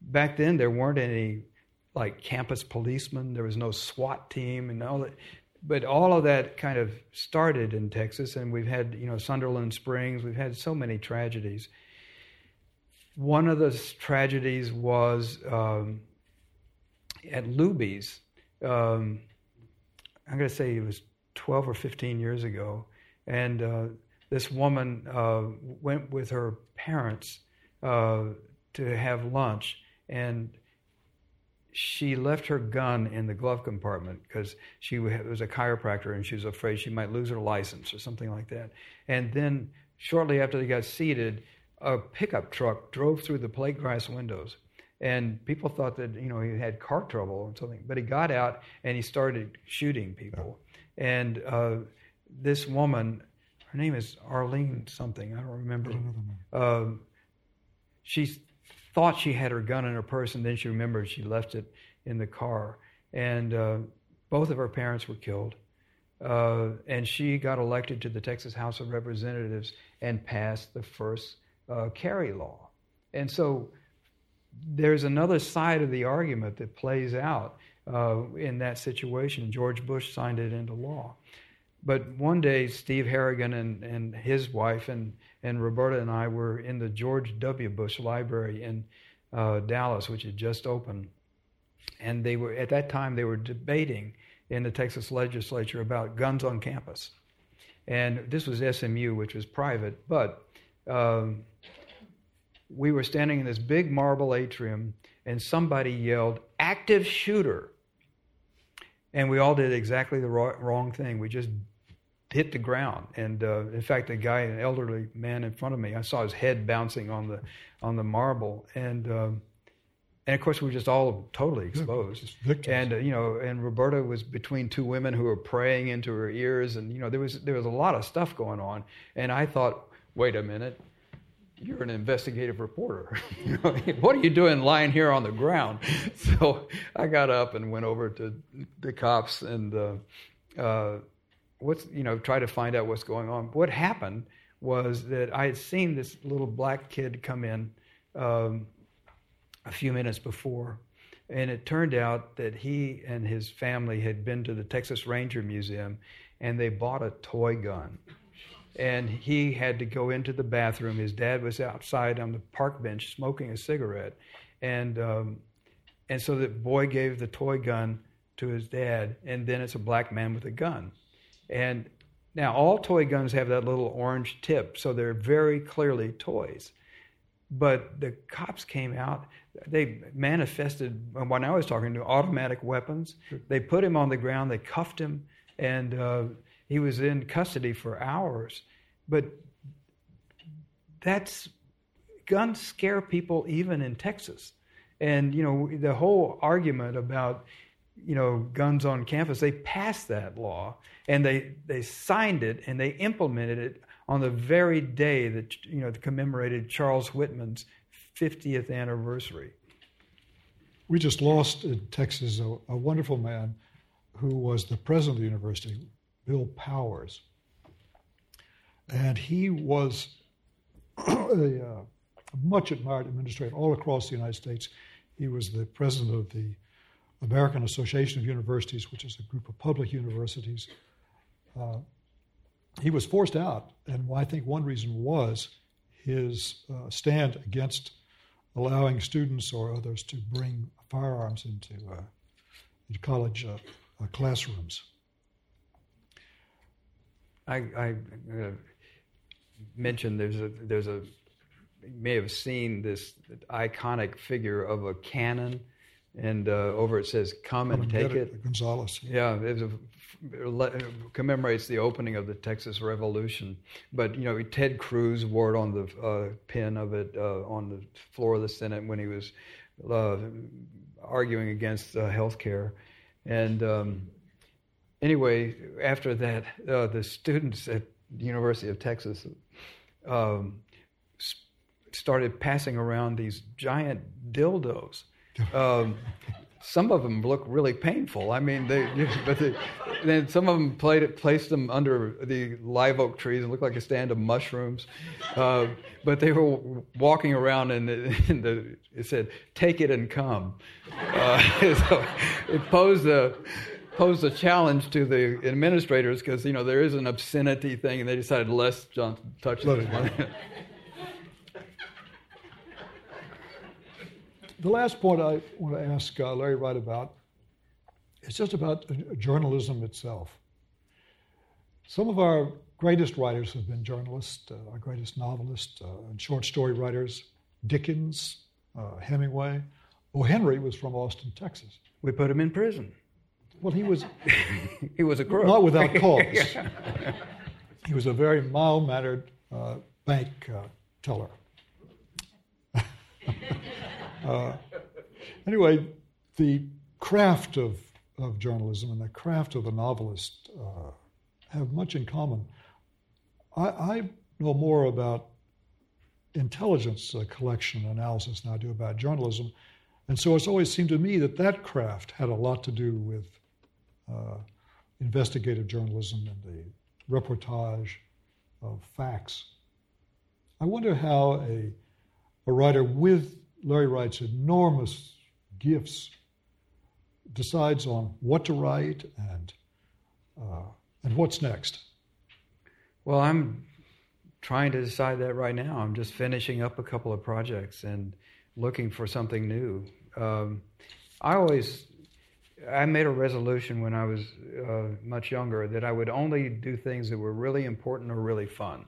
back then, there weren't any like campus policemen. There was no SWAT team and all that. But all of that kind of started in Texas, and we've had you know Sutherland Springs. We've had so many tragedies. One of those tragedies was um, at Luby's. Um, I'm going to say it was 12 or 15 years ago, and uh, this woman uh, went with her parents uh, to have lunch, and she left her gun in the glove compartment because she was a chiropractor and she was afraid she might lose her license or something like that. And then shortly after they got seated, a pickup truck drove through the plate glass windows. And people thought that you know he had car trouble or something, but he got out and he started shooting people. And uh, this woman, her name is Arlene something, I don't remember. Um, she thought she had her gun in her purse, and then she remembered she left it in the car. And uh, both of her parents were killed. Uh, and she got elected to the Texas House of Representatives and passed the first uh, carry law. And so there's another side of the argument that plays out uh, in that situation. George Bush signed it into law. But one day, Steve Harrigan and, and his wife and, and Roberta and I were in the George W. Bush Library in uh, Dallas, which had just opened. And they were at that time they were debating in the Texas legislature about guns on campus. And this was SMU, which was private, but um, we were standing in this big marble atrium, and somebody yelled, Active shooter. And we all did exactly the wrong thing. We just hit the ground. And uh, in fact, a guy, an elderly man in front of me, I saw his head bouncing on the on the marble, and um, and of course we were just all totally exposed. and uh, you know, and Roberta was between two women who were praying into her ears, and you know there was there was a lot of stuff going on. And I thought, wait a minute. You're an investigative reporter. (laughs) what are you doing lying here on the ground? (laughs) So I got up and went over to the cops and uh, uh, what's you know try to find out what's going on. What happened was that I had seen this little black kid come in um, a few minutes before, and it turned out that he and his family had been to the Texas Ranger Museum, and they bought a toy gun. And he had to go into the bathroom. His dad was outside on the park bench smoking a cigarette, and um, and so the boy gave the toy gun to his dad, and then it's a black man with a gun. And now all toy guns have that little orange tip, so they're very clearly toys. But the cops came out, they manifested, when I was talking to, automatic weapons. They put him on the ground, they cuffed him, and uh, he was in custody for hours. But that's guns scare people even in Texas. And you know the whole argument about you know, guns on campus, they passed that law and they, they signed it and they implemented it on the very day that, you know, commemorated Charles Whitman's 50th anniversary. We just lost in Texas a, a wonderful man who was the president of the university, Bill Powers. And he was (clears throat) a uh, much admired administrator all across the United States. He was the president of the American Association of Universities, which is a group of public universities. Uh, he was forced out, and I think one reason was his uh, stand against allowing students or others to bring firearms into, uh, into college uh, uh, classrooms. I, I uh, mentioned there's a there's a you may have seen this iconic figure of a cannon, and uh, over it says "Come and take it." Gonzales. Yeah, it a, commemorates the opening of the Texas Revolution. But you know, Ted Cruz wore it on the uh, pin of it uh, on the floor of the Senate when he was uh, arguing against uh, health care, and. Um, anyway, after that, uh, the students at the University of Texas um, started passing around these giant dildos. (laughs) Um, some of them look really painful. I mean, they, (laughs) but they, then some of them played it, placed them under the live oak trees and looked like a stand of mushrooms. Uh, but they were walking around and, the, (laughs) the, it said, "Take it and come." Uh, so it posed a posed a challenge to the administrators because you know there is an obscenity thing, and they decided let's touch this one. (laughs) the last point I want to ask uh, Larry Wright about is just about journalism itself. Some of our greatest writers have been journalists, uh, our greatest novelists uh, and short story writers, Dickens, uh, Hemingway. O. Henry was from Austin, Texas. We put him in prison. Well, he was. (laughs) he was a crook. Not without (laughs) cause. he was a very mild mannered uh, bank uh, teller. (laughs) uh, anyway, the craft of, of journalism and the craft of the novelist uh, have much in common. I, I, know more about intelligence uh, collection analysis than I do about journalism. And so it's always seemed to me that that craft had a lot to do with investigative journalism and the reportage of facts. I wonder how a, a writer with Larry Wright's enormous gifts decides on what to write and uh, and what's next. Well, I'm trying to decide that right now. I'm just finishing up a couple of projects and looking for something new. Um, I always I made a resolution when I was uh, much younger that I would only do things that were really important or really fun.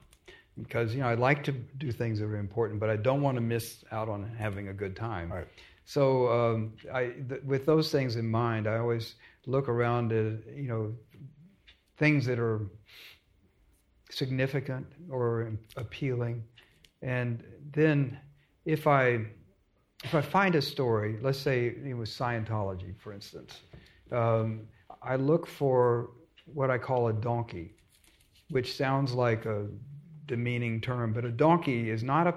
Because, you know, I like to do things that are important, but I don't want to miss out on having a good time. Right. So, um, I, th- with those things in mind, I always look around at, you know, things that are significant or appealing. And then if I if I find a story, let's say it was Scientology, for instance, um, I look for what I call a donkey, which sounds like a demeaning term, but a donkey is not a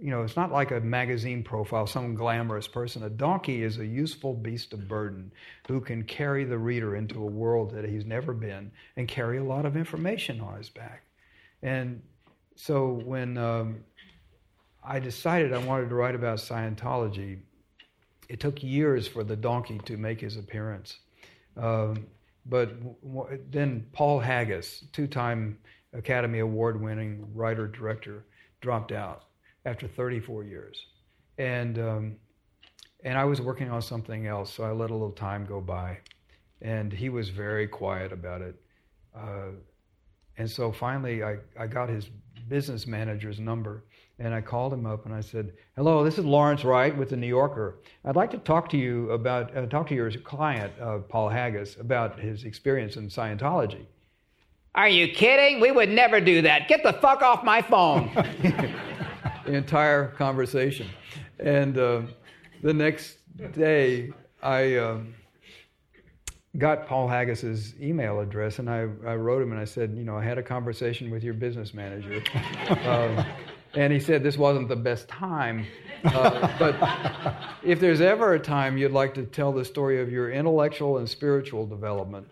you know, it's not like a magazine profile, some glamorous person. A donkey is a useful beast of burden who can carry the reader into a world that he's never been and carry a lot of information on his back. And so when um, I decided I wanted to write about Scientology. It took years for the donkey to make his appearance. Um, but w- then Paul Haggis, two time Academy Award winning writer director, dropped out after 34 years. And, um, and I was working on something else, so I let a little time go by. And he was very quiet about it. Uh, and so finally, I, I got his business manager's number and I called him up and I said, "Hello, this is Lawrence Wright with the New Yorker. I'd like to talk to you about uh, talk to your client, uh, Paul Haggis, about his experience in Scientology." Are you kidding? We would never do that. Get the fuck off my phone. the (laughs) (laughs) entire conversation, and uh, the next day I. Um, got Paul Haggis's email address, and I, I wrote him and I said, you know, I had a conversation with your business manager. (laughs) and he said this wasn't the best time. Uh, but if there's ever a time you'd like to tell the story of your intellectual and spiritual development,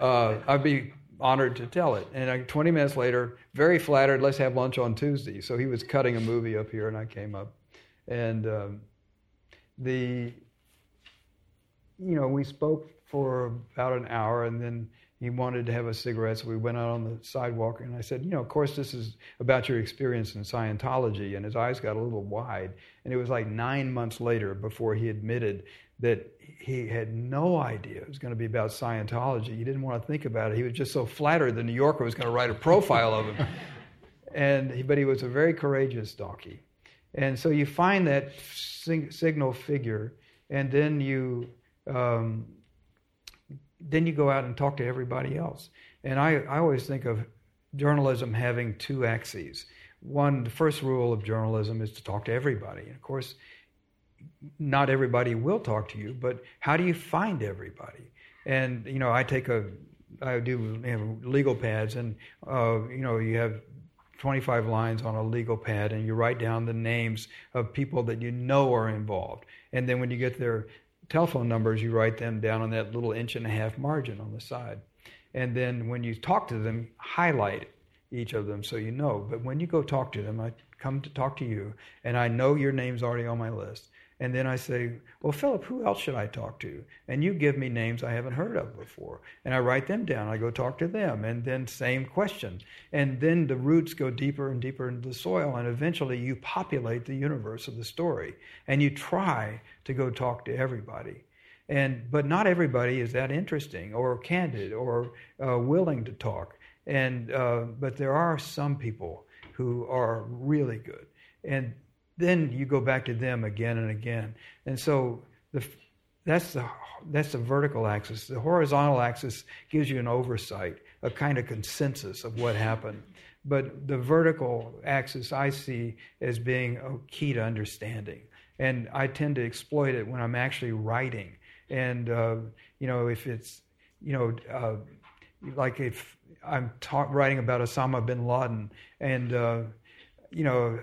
uh, I'd be honored to tell it. And 20 minutes later, very flattered, let's have lunch on Tuesday. So he was cutting a movie up here, and I came up. And um, the, you know, we spoke for about an hour, and then he wanted to have a cigarette, so we went out on the sidewalk, and I said, you know, of course, this is about your experience in Scientology. And his eyes got a little wide, and it was like nine months later before he admitted that he had no idea it was going to be about Scientology. He didn't want to think about it. He was just so flattered the New Yorker was going to write a profile of him. (laughs) and but he was a very courageous donkey. And so you find that sing, signal figure, and then you um, then you go out and talk to everybody else. And I, I always think of journalism having two axes. One, the first rule of journalism is to talk to everybody. And of course, not everybody will talk to you, but how do you find everybody? And you know, I take a, I do know, legal pads, and uh, you know, you have 25 lines on a legal pad, and you write down the names of people that you know are involved. And then when you get their telephone numbers, you write them down on that little inch and a half margin on the side. And then when you talk to them, highlight each of them so you know. But when you go talk to them, I come to talk to you, and I know your name's already on my list. And then I say, Well, Philip, who else should I talk to? And you give me names I haven't heard of before. And I write them down. I go talk to them. And then, same question. And then the roots go deeper and deeper into the soil. And eventually, you populate the universe of the story. And you try to go talk to everybody. And, but not everybody is that interesting or candid or uh, willing to talk. And, uh, but there are some people who are really good. And then you go back to them again and again. And so the, that's, the, that's the vertical axis. The horizontal axis gives you an oversight, a kind of consensus of what happened. But the vertical axis I see as being a key to understanding. And I tend to exploit it when I'm actually writing. And, uh, you know, if it's, you know, uh, like if I'm ta- writing about Osama bin Laden and, uh, you know,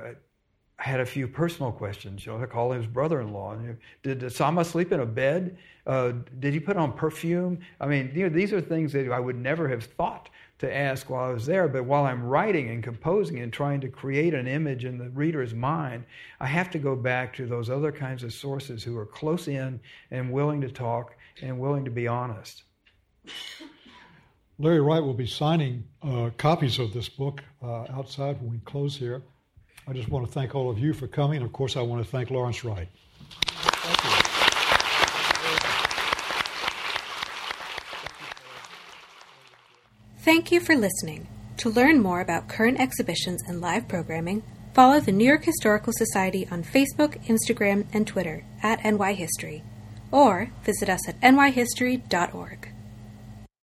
I had a few personal questions. You know, I called his brother-in-law. Did Osama sleep in a bed? Uh, did he put on perfume? I mean, you know, these are things that I would never have thought to ask while I was there. But while I'm writing and composing and trying to create an image in the reader's mind, I have to go back to those other kinds of sources who are close in and willing to talk and willing to be honest. Larry Wright will be signing uh, copies of this book uh, outside when we close here. I just want to thank all of you for coming. Of course, I want to thank Lawrence Wright. Thank you. Thank you for listening. To learn more about current exhibitions and live programming, follow the New York Historical Society on Facebook, Instagram, and Twitter at NY History, or visit us at nyhistory.org.